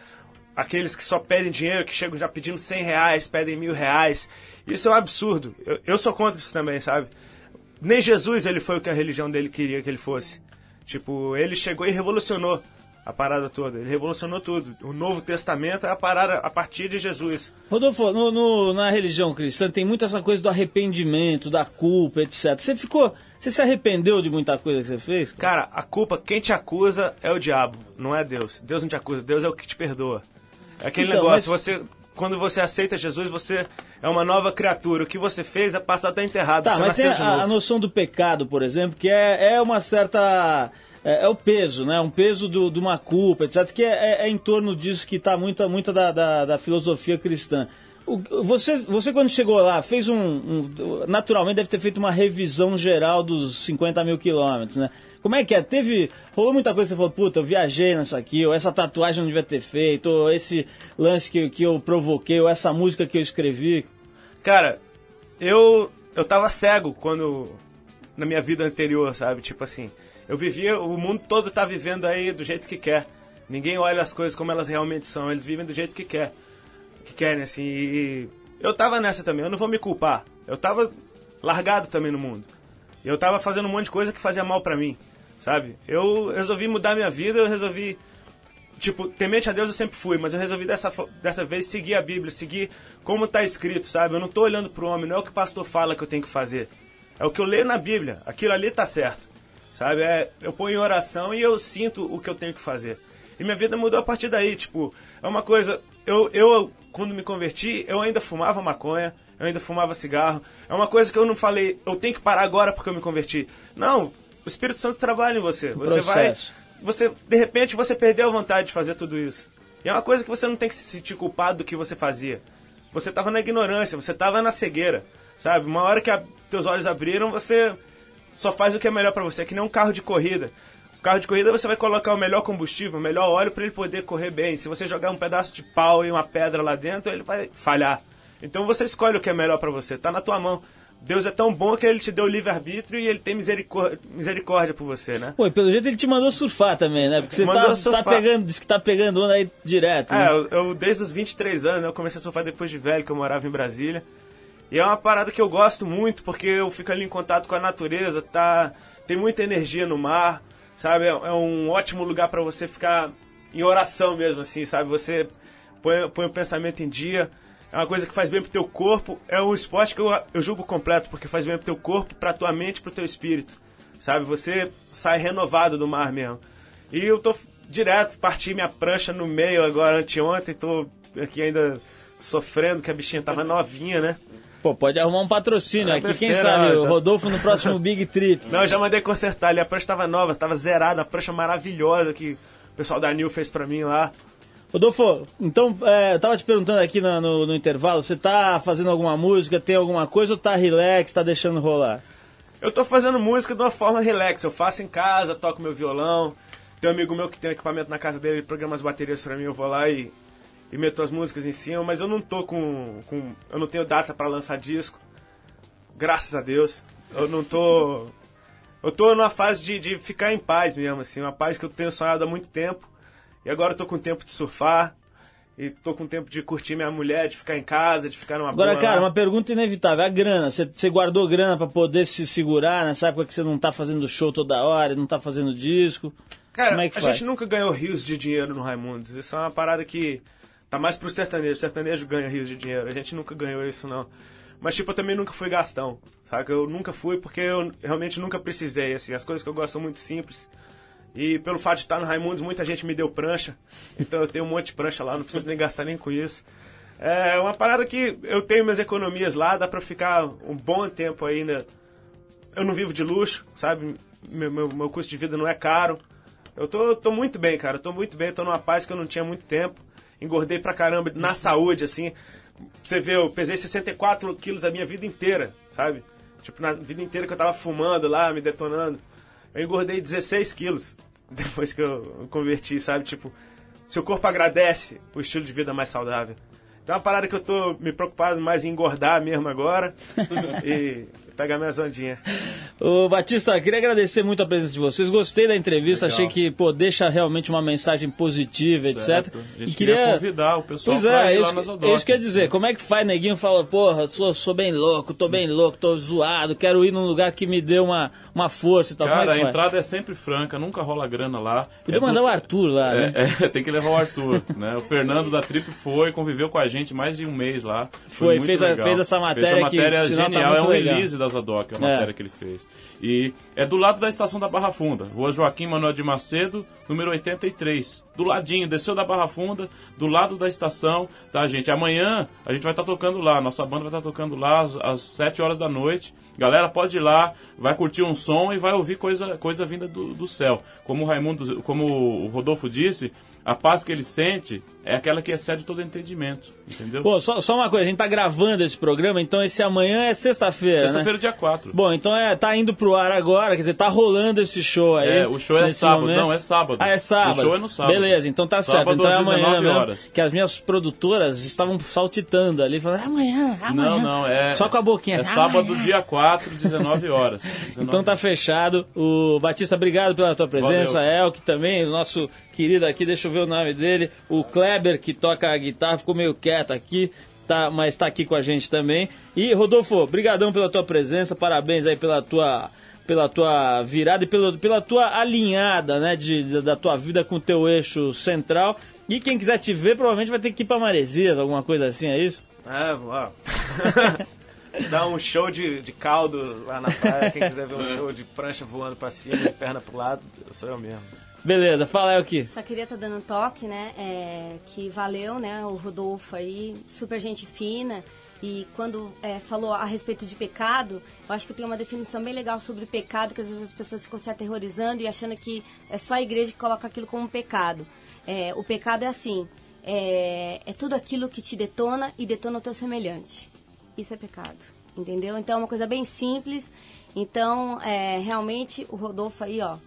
aqueles que só pedem dinheiro, que chegam já pedindo 100 reais, pedem mil reais. Isso é um absurdo. Eu, eu sou contra isso também, sabe? Nem Jesus ele foi o que a religião dele queria que ele fosse. Tipo, ele chegou e revolucionou a parada toda. Ele revolucionou tudo. O Novo Testamento é a parada a partir de Jesus. Rodolfo, no, no- na religião cristã tem muito essa coisa do arrependimento, da culpa, etc. Você ficou. Você se arrependeu de muita coisa que você fez? Cara, a culpa, quem te acusa é o diabo, não é Deus. Deus não te acusa, Deus é o que te perdoa. É aquele Então, negócio, mas- você. Quando você aceita Jesus, você é uma nova criatura. O que você fez é passar até enterrado. Tá, você mas tem a, a noção do pecado, por exemplo, que é, é uma certa. É, é o peso, né? Um peso do- de uma culpa, etc. Que é, é- é em torno disso que está muita, muita da, da, da filosofia cristã. O- você, você, quando chegou lá, fez um, um- Naturalmente deve ter feito uma revisão geral dos 50 mil quilômetros, né? Como é que é? Teve. Rolou muita coisa que você falou, puta, eu viajei nisso aqui, ou essa tatuagem não devia ter feito, ou esse lance que, que eu provoquei, ou essa música que eu escrevi. Cara, eu eu tava cego quando na minha vida anterior, sabe? Tipo assim, eu vivia, o mundo todo tá vivendo aí do jeito que quer. Ninguém olha as coisas como elas realmente são, eles vivem do jeito que quer. Que querem assim. E eu tava nessa também, eu não vou me culpar. Eu tava largado também no mundo. Eu tava fazendo um monte de coisa que fazia mal pra mim, sabe? Eu resolvi mudar minha vida, eu resolvi tipo, temente a Deus eu sempre fui, mas eu resolvi dessa, dessa vez seguir a Bíblia, seguir como está escrito, sabe? Eu não estou olhando para o homem, não é o que o pastor fala que eu tenho que fazer. É o que eu leio na Bíblia, aquilo ali está certo, sabe? É, eu ponho em oração e eu sinto o que eu tenho que fazer. E minha vida mudou a partir daí, tipo, é uma coisa, eu, eu quando me converti, eu ainda fumava maconha, eu ainda fumava cigarro. É uma coisa que eu não falei, eu tenho que parar agora porque eu me converti. Não, o Espírito Santo trabalha em você. Você vai, processo. você de repente você perdeu a vontade de fazer tudo isso. E é uma coisa que você não tem que se sentir culpado do que você fazia. Você estava na ignorância, você estava na cegueira, sabe? Uma hora que a- teus olhos abriram, você só faz o que é melhor para você, é que nem um carro de corrida. Carro de corrida você vai colocar o melhor combustível, o melhor óleo para ele poder correr bem. Se você jogar um pedaço de pau e uma pedra lá dentro, ele vai falhar. Então você escolhe o que é melhor para você, tá na tua mão. Deus é tão bom que ele te deu livre-arbítrio e ele tem misericórdia, misericórdia por você, né? Pô, e pelo jeito ele te mandou surfar também, né? Porque você tá, tá pegando, diz que tá pegando onda aí direto. É, né? eu, eu desde os 23 anos, eu comecei a surfar depois de velho, que eu morava em Brasília. E é uma parada que eu gosto muito, porque eu fico ali em contato com a natureza, tá, tem muita energia no mar, sabe? É, é um ótimo lugar para você ficar em oração mesmo, assim, sabe? Você põe, põe o pensamento em dia. É uma coisa que faz bem pro teu corpo. É um esporte que eu, eu julgo completo, porque faz bem pro teu corpo, pra tua mente pro teu espírito. Sabe? Você sai renovado do mar mesmo. E eu tô direto, parti minha prancha no meio agora anteontem, tô aqui ainda sofrendo, que a bichinha tava novinha, né? Pô, pode arrumar um patrocínio É aqui, quem sabe? O Rodolfo no próximo (laughs) Big Trip. Não, eu já mandei consertar ali, a prancha tava nova, tava zerada, a prancha maravilhosa que o pessoal da Nil fez pra mim lá. Rodolfo, então, é, eu tava te perguntando aqui no, no- no intervalo, você tá fazendo alguma música, tem alguma coisa ou tá relax, tá deixando rolar? Eu tô fazendo música de uma forma relax. Eu faço em casa, toco meu violão. Tem um amigo meu que tem equipamento na casa dele, ele programa as baterias pra mim, eu vou lá e, e meto as músicas em cima, mas eu não tô com. com eu não tenho data pra lançar disco. Graças a Deus. Eu não tô. Eu tô numa fase de, de ficar em paz mesmo, assim, uma paz que eu tenho sonhado há muito tempo. E agora eu tô com tempo de surfar. E tô com tempo de curtir minha mulher, de ficar em casa, de ficar numa Agora, cara, lá. uma pergunta inevitável, a grana, você, guardou grana pra poder se segurar nessa época que você não tá fazendo show toda hora, não tá fazendo disco? Cara, é que a faz? gente nunca ganhou rios de dinheiro no Raimundos. Isso é uma parada que tá mais pro sertanejo. O sertanejo ganha rios de dinheiro. A gente nunca ganhou isso, não. Mas, tipo, eu também nunca fui gastão, saca? Eu nunca fui porque eu realmente nunca precisei, assim. As coisas que eu gosto são muito simples. E pelo fato de estar no Raimundos, muita gente me deu prancha. Então eu tenho um monte de prancha lá, não preciso nem gastar nem com isso. É uma parada que eu tenho minhas economias lá, dá pra ficar um bom tempo ainda eu não vivo de luxo, sabe? Meu, meu, meu custo de vida não é caro. Eu tô, tô muito bem, cara. Eu tô muito bem, tô numa paz que eu não tinha muito tempo. Engordei pra caramba na saúde, assim. Você vê, eu pesei 64 quilos a minha vida inteira, sabe? Tipo, na vida inteira que eu tava fumando lá, me detonando. Eu engordei 16 quilos (laughs) depois que eu converti, sabe? Tipo, seu corpo agradece o estilo de vida mais saudável. Então é uma parada que eu tô me preocupado mais em engordar mesmo agora (laughs) e pegar minhas ondinhas. Ô, Batista, queria agradecer muito a presença de vocês. Gostei da entrevista, Legal. achei que pô, deixa realmente uma mensagem positiva, Certo. etc. A gente queria convidar o pessoal Pois pra é, ir lá isso, na Zadok. isso quer dizer, como é que faz, neguinho fala, porra, sou, sou bem louco, tô bem louco, tô zoado, quero ir num lugar que me dê uma, uma força e tal. Cara, como é a que entrada é sempre franca, nunca rola grana lá. Podia É do- mandar o Arthur lá, né? É, é, (laughs) tem que levar o Arthur, né? O Fernando da Trip foi, conviveu com a gente mais de um mês lá. Foi, muito fez a- fez essa matéria Fez a que, matéria sinal, tá genial, é muito um legal. release da Zadok, a É. matéria que ele fez. E é do lado da estação da Barra Funda, Rua Joaquim Manuel de Macedo, número 83. Do ladinho, desceu da Barra Funda, do lado da estação, tá, gente? Amanhã a gente vai estar tocando lá, nossa banda vai estar tocando lá às, às 7 horas da noite. Galera, pode ir lá, vai curtir um som e vai ouvir coisa, coisa vinda do, do céu. Como o Raimundo, como o Rodolfo disse, a paz que ele sente é aquela que excede todo entendimento, entendeu? Pô, só, só uma coisa, a gente tá gravando esse programa, então esse amanhã é sexta-feira, né? Sexta-feira, dia 4. Bom, então é, tá indo pro ar agora, quer dizer, tá rolando esse show aí. É, o show é sábado. momento. Não, é sábado. Ah, é sábado. O show é no sábado. Beleza, então tá certo. Sábado Então é amanhã 19 mesmo, horas. Que as minhas produtoras estavam saltitando ali, falando, "É amanhã, é amanhã. Não, não, é. Só com a boquinha. É sábado, amanhã. dia 4, 19 horas. 19 (laughs) Então tá fechado. O Batista, obrigado pela tua presença. Valeu. Elk também, o nosso querido aqui, deixa eu ver o nome dele. O Kleber, que toca a guitarra, ficou meio quieto aqui, tá, mas tá aqui com a gente também. E Rodolfo, brigadão pela tua presença, parabéns aí pela tua pela tua virada e pela, pela tua alinhada, né, de, da tua vida com o teu eixo central. E quem quiser te ver, provavelmente vai ter que ir pra Maresias, alguma coisa assim, é isso? É, ó. (laughs) Dá um show de, de caldo lá na praia. Quem quiser ver um show de prancha voando pra cima e perna pro lado, sou eu mesmo. Beleza, fala Elk. Só queria estar dando um toque, né? é, que valeu, né? O Rodolfo aí, super gente fina. E quando é, falou a respeito de pecado, eu acho que tem uma definição bem legal sobre pecado, que às vezes as pessoas ficam se aterrorizando e achando que é só a igreja que coloca aquilo como pecado. É, o pecado é assim, é, é tudo aquilo que te detona e detona o teu semelhante. Isso é pecado, entendeu? Então é uma coisa bem simples. Então, é, realmente, o Rodolfo aí, ó,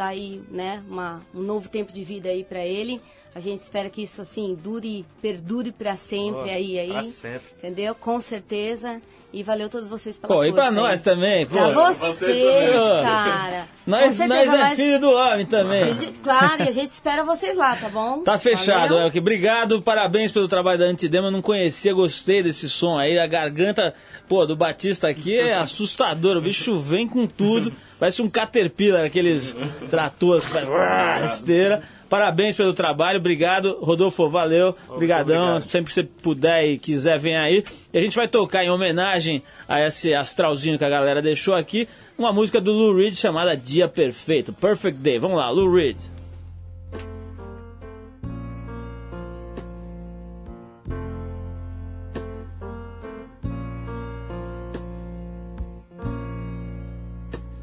tá aí, né, uma, um novo tempo de vida aí pra ele. A gente espera que isso, assim, dure, perdure pra sempre Pô, aí, aí. pra sempre. Entendeu? Com certeza. E valeu todos vocês pela Pô, e pra força aí. nós também, pô. Pra vocês, cara. (laughs) Nós, nós é mas- filho do homem também. Claro, e a gente espera vocês lá, tá bom? Tá fechado? Elke. Obrigado, parabéns pelo trabalho da Antidema. Eu não conhecia, gostei desse som aí. A garganta, pô, do Batista aqui é assustador. O bicho vem com tudo. Parece um Caterpillar, aqueles tratores que faz uá, (laughs) esteira. Parabéns pelo trabalho, obrigado. Rodolfo, valeu. Obrigadão. Sempre que você puder e quiser, vem aí. E a gente vai tocar em homenagem a esse astralzinho que a galera deixou aqui, uma música do Lou Reed chamada Dia Perfeito, Perfect Day. Vamos lá, Lou Reed.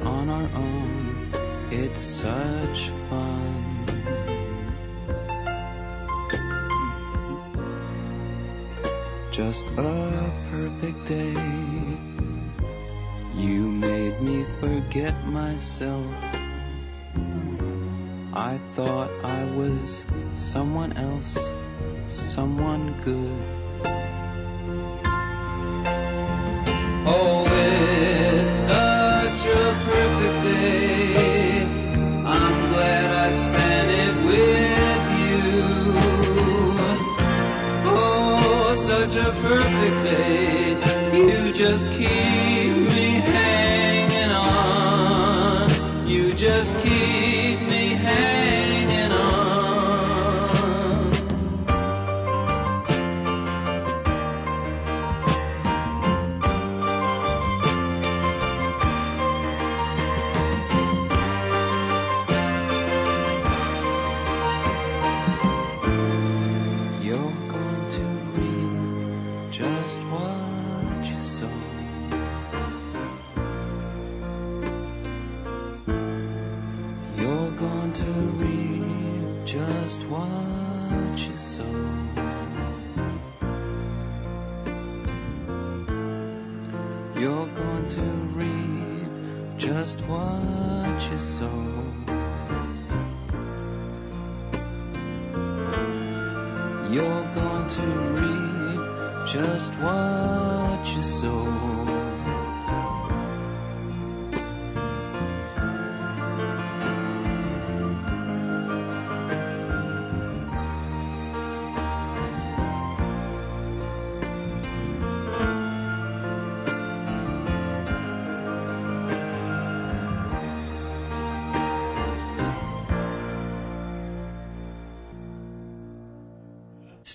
On our own. It's such fun. Just a perfect day. You made me forget myself. Such a perfect day. You just keep me hanging on. You just keep me hanging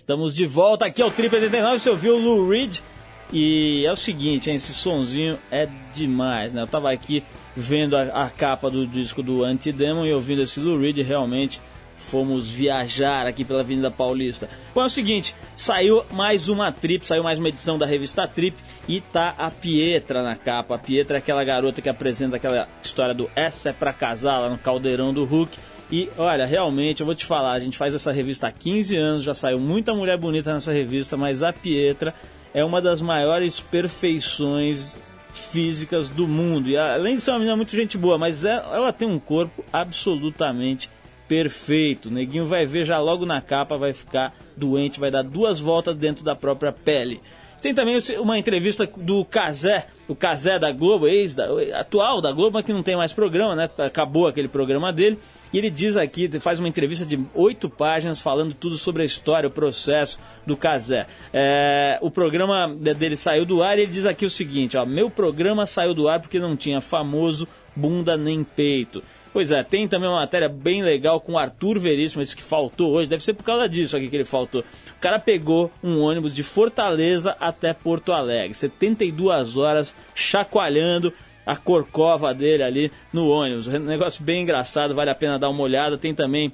Estamos de volta aqui ao Trip 89, você ouviu o Lou Reed. E é o seguinte, hein, esse sonzinho é demais, né? Eu tava aqui vendo a, a capa do disco do Antidemon e ouvindo esse Lou Reed, realmente fomos viajar aqui pela Avenida Paulista. Bom, é o seguinte, saiu mais uma trip, saiu mais uma edição da revista Trip e tá a Pietra na capa. A Pietra é aquela garota que apresenta aquela história do Essa é pra casar lá no caldeirão do Hulk. E olha, realmente, eu vou te falar, a gente faz essa revista há 15 anos, já saiu muita mulher bonita nessa revista, mas a Pietra é uma das maiores perfeições físicas do mundo. E além de ser uma menina muito gente boa, mas é- ela tem um corpo absolutamente perfeito. O neguinho vai ver já logo na capa, vai ficar doente, vai dar duas voltas dentro da própria pele. Tem também uma entrevista do Cazé, o Cazé da Globo, ex atual da Globo, que não tem mais programa, né? Acabou aquele programa dele. E ele diz aqui, faz uma entrevista de oito páginas falando tudo sobre a história, o processo do Cazé. É, o programa dele saiu do ar e ele diz aqui o seguinte: ó, meu programa saiu do ar porque não tinha famoso bunda nem peito. Pois é, tem também uma matéria bem legal com o Arthur Veríssimo, esse que faltou hoje, deve ser por causa disso aqui que ele faltou. O cara pegou um ônibus de Fortaleza até Porto Alegre, 72 horas chacoalhando a corcova dele ali no ônibus. Um negócio bem engraçado, vale a pena dar uma olhada. Tem também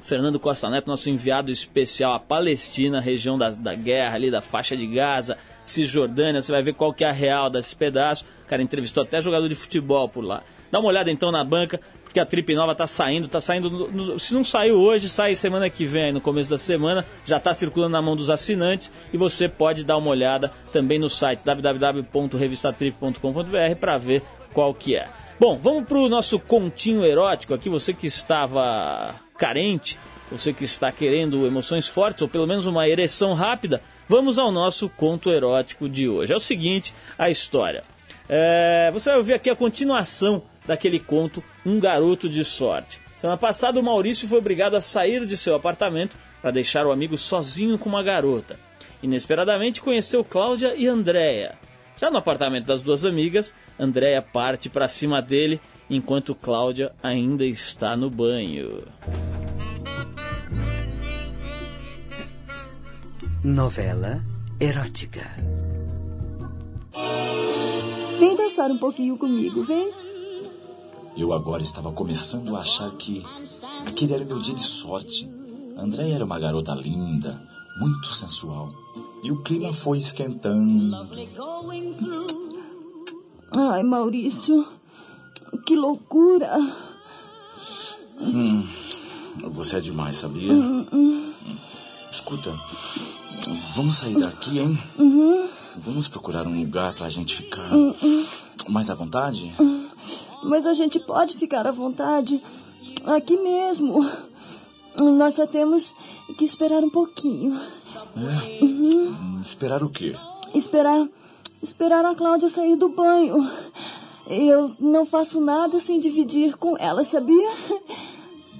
Fernando Costa Neto, nosso enviado especial à Palestina, região da, da guerra ali, da faixa de Gaza, Cisjordânia. Você vai ver qual que é a real desse pedaço. O cara entrevistou até jogador de futebol por lá. Dá uma olhada então na banca, porque a Trip Nova tá saindo, tá saindo. no- se não saiu hoje, sai semana que vem, no começo da semana. Já tá circulando na mão dos assinantes e você pode dar uma olhada também no site www.revistatrip.com.br para ver qual que é. Bom, vamos pro nosso continho erótico aqui. Você que estava carente, você que está querendo emoções fortes ou pelo menos uma ereção rápida, vamos ao nosso conto erótico de hoje. É o seguinte, a história. É, você vai ouvir aqui a continuação daquele conto Um Garoto de Sorte. Semana passada, o Maurício foi obrigado a sair de seu apartamento para deixar o amigo sozinho com uma garota. Inesperadamente conheceu Cláudia e Andréia. Já no apartamento das duas amigas, Andréia parte para cima dele enquanto Cláudia ainda está no banho. Novela erótica. Vem dançar um pouquinho comigo, vem. Eu agora estava começando a achar que aquele era meu dia de sorte. André era uma garota linda, muito sensual. E o clima foi esquentando. Ai, Maurício, que loucura. Hum, você é demais, sabia? Hum, Escuta, vamos sair daqui, hein? Uhum. Vamos procurar um lugar pra gente ficar Hum, hum. mais à vontade? Mas a gente pode ficar à vontade aqui mesmo. Nós só temos que esperar um pouquinho. É? Uhum. Hum, Esperar o quê? Esperar, esperar a Cláudia sair do banho. Eu não faço nada sem dividir com ela, sabia?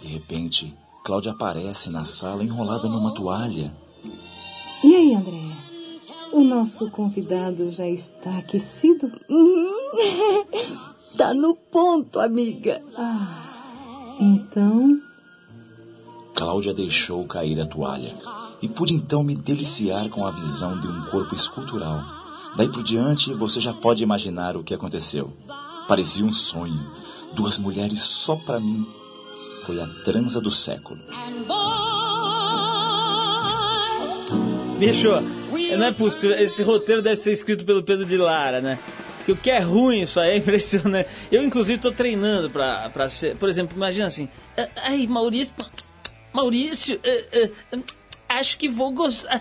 De repente, Cláudia aparece na sala enrolada numa toalha. E aí, Andréia? O nosso convidado já está aquecido? Uhum. (laughs) Tá no ponto, amiga. Ah, então. Cláudia deixou cair a toalha e pude então me deliciar com a visão de um corpo escultural. Daí por diante, você já pode imaginar o que aconteceu. Parecia um sonho. Duas mulheres só pra mim. Foi a transa do século. Bicho, não é possível. Esse roteiro deve ser escrito pelo Pedro de Lara, né? Que o que é ruim isso aí é (laughs) impressionante. Eu, inclusive, tô treinando pra, pra ser. Por exemplo, imagina assim. "Ah, Ai, Maurício. Maurício, ah, ah, acho que vou gostar.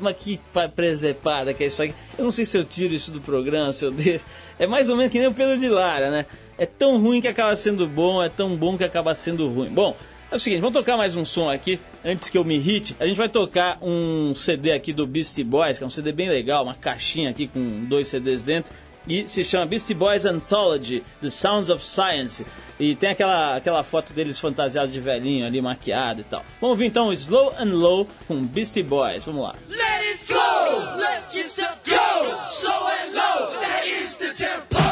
Mas que pa- presepada que é isso aqui. Eu não sei se eu tiro isso do programa, se eu deixo. É mais ou menos que nem o Pedro de Lara, né? É tão ruim que acaba sendo bom, é tão bom que acaba sendo ruim. Bom, é o seguinte, vamos tocar mais um som aqui, antes que eu me irrite. A gente vai tocar um CD aqui do Beastie Boys, que é um CD bem legal, uma caixinha aqui com dois CDs dentro. E se chama Beastie Boys Anthology, The Sounds of Science. E tem aquela, aquela foto deles fantasiados de velhinho ali, maquiado e tal. Vamos ouvir então Slow and Low com Beastie Boys. Vamos lá. Let it flow, let yourself go, slow and low, that is the tempo.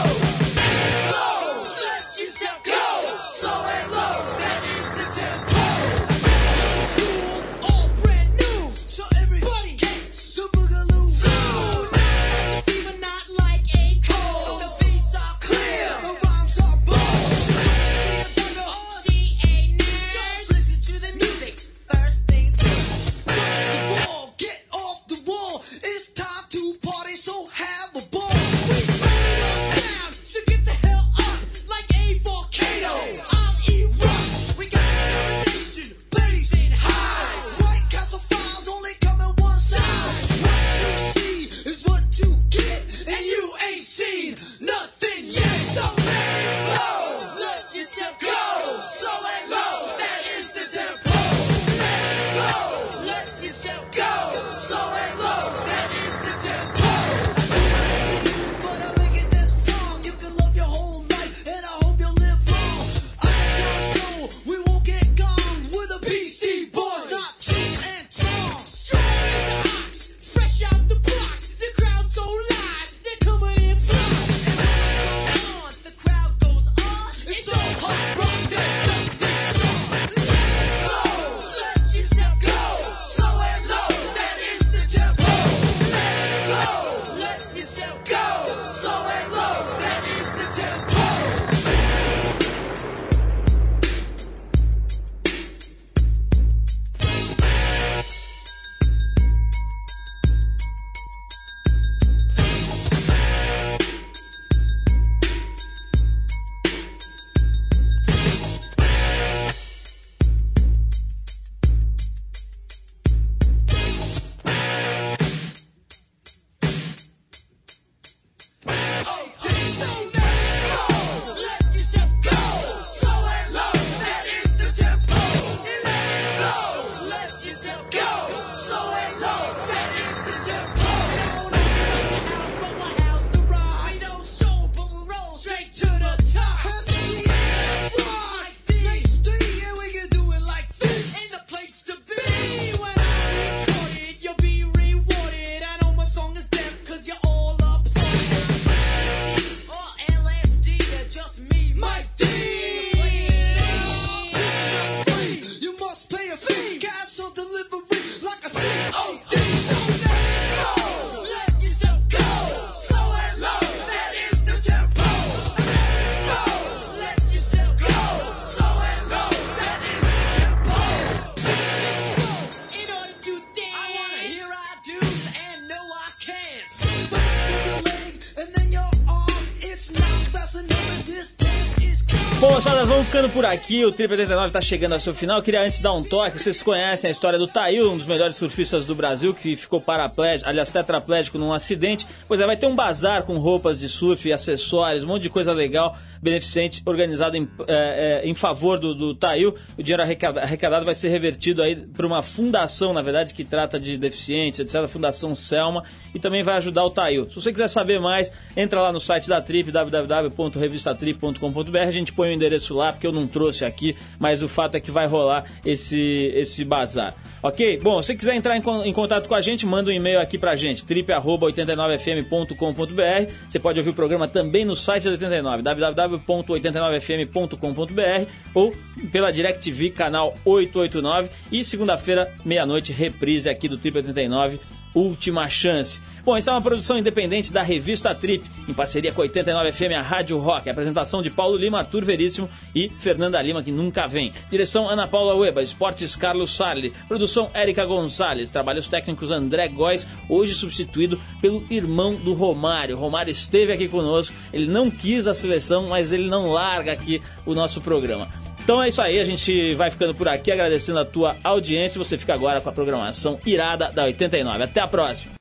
Aqui. O Trip 89 tá chegando ao seu final. Eu queria antes dar um toque. Vocês conhecem a história do Tail, um dos melhores surfistas do Brasil, que ficou paraplégico, aliás, tetraplégico num acidente. Pois é, vai ter um bazar com roupas de surf, acessórios, um monte de coisa legal, beneficente, organizado em, é, é, em favor do, do Tail. O dinheiro arrecada- arrecadado vai ser revertido aí para uma fundação, na verdade, que trata de deficientes, etc. A Fundação Selma. E também vai ajudar o Tail. Se você quiser saber mais, entra lá no site da Trip, www.revistatrip.com.br. A gente põe o endereço lá, porque eu não trouxe aqui, mas o fato é que vai rolar esse, esse bazar. Ok? Bom, se quiser entrar em, em contato com a gente, manda um e-mail aqui pra gente, trip.89fm.com.br. Você pode ouvir o programa também no site da 89, www.89fm.com.br ou pela DirecTV, canal 889. E segunda-feira, meia-noite, reprise aqui do Trip 89. Última Chance. Bom, essa é uma produção independente da revista Trip, em parceria com a 89 FM, a Rádio Rock. A apresentação de Paulo Lima, Arthur Veríssimo e Fernanda Lima, que nunca vem. Direção Ana Paula Ueba, Esportes Carlos Sarli. Produção Érica Gonçalves. Trabalhos técnicos André Góes, hoje substituído pelo irmão do Romário. Romário esteve aqui conosco, ele não quis a seleção, mas ele não larga aqui o nosso programa. Então é isso aí, a gente vai ficando por aqui agradecendo a tua audiência. Você fica agora com a programação irada da 89. Até a próxima.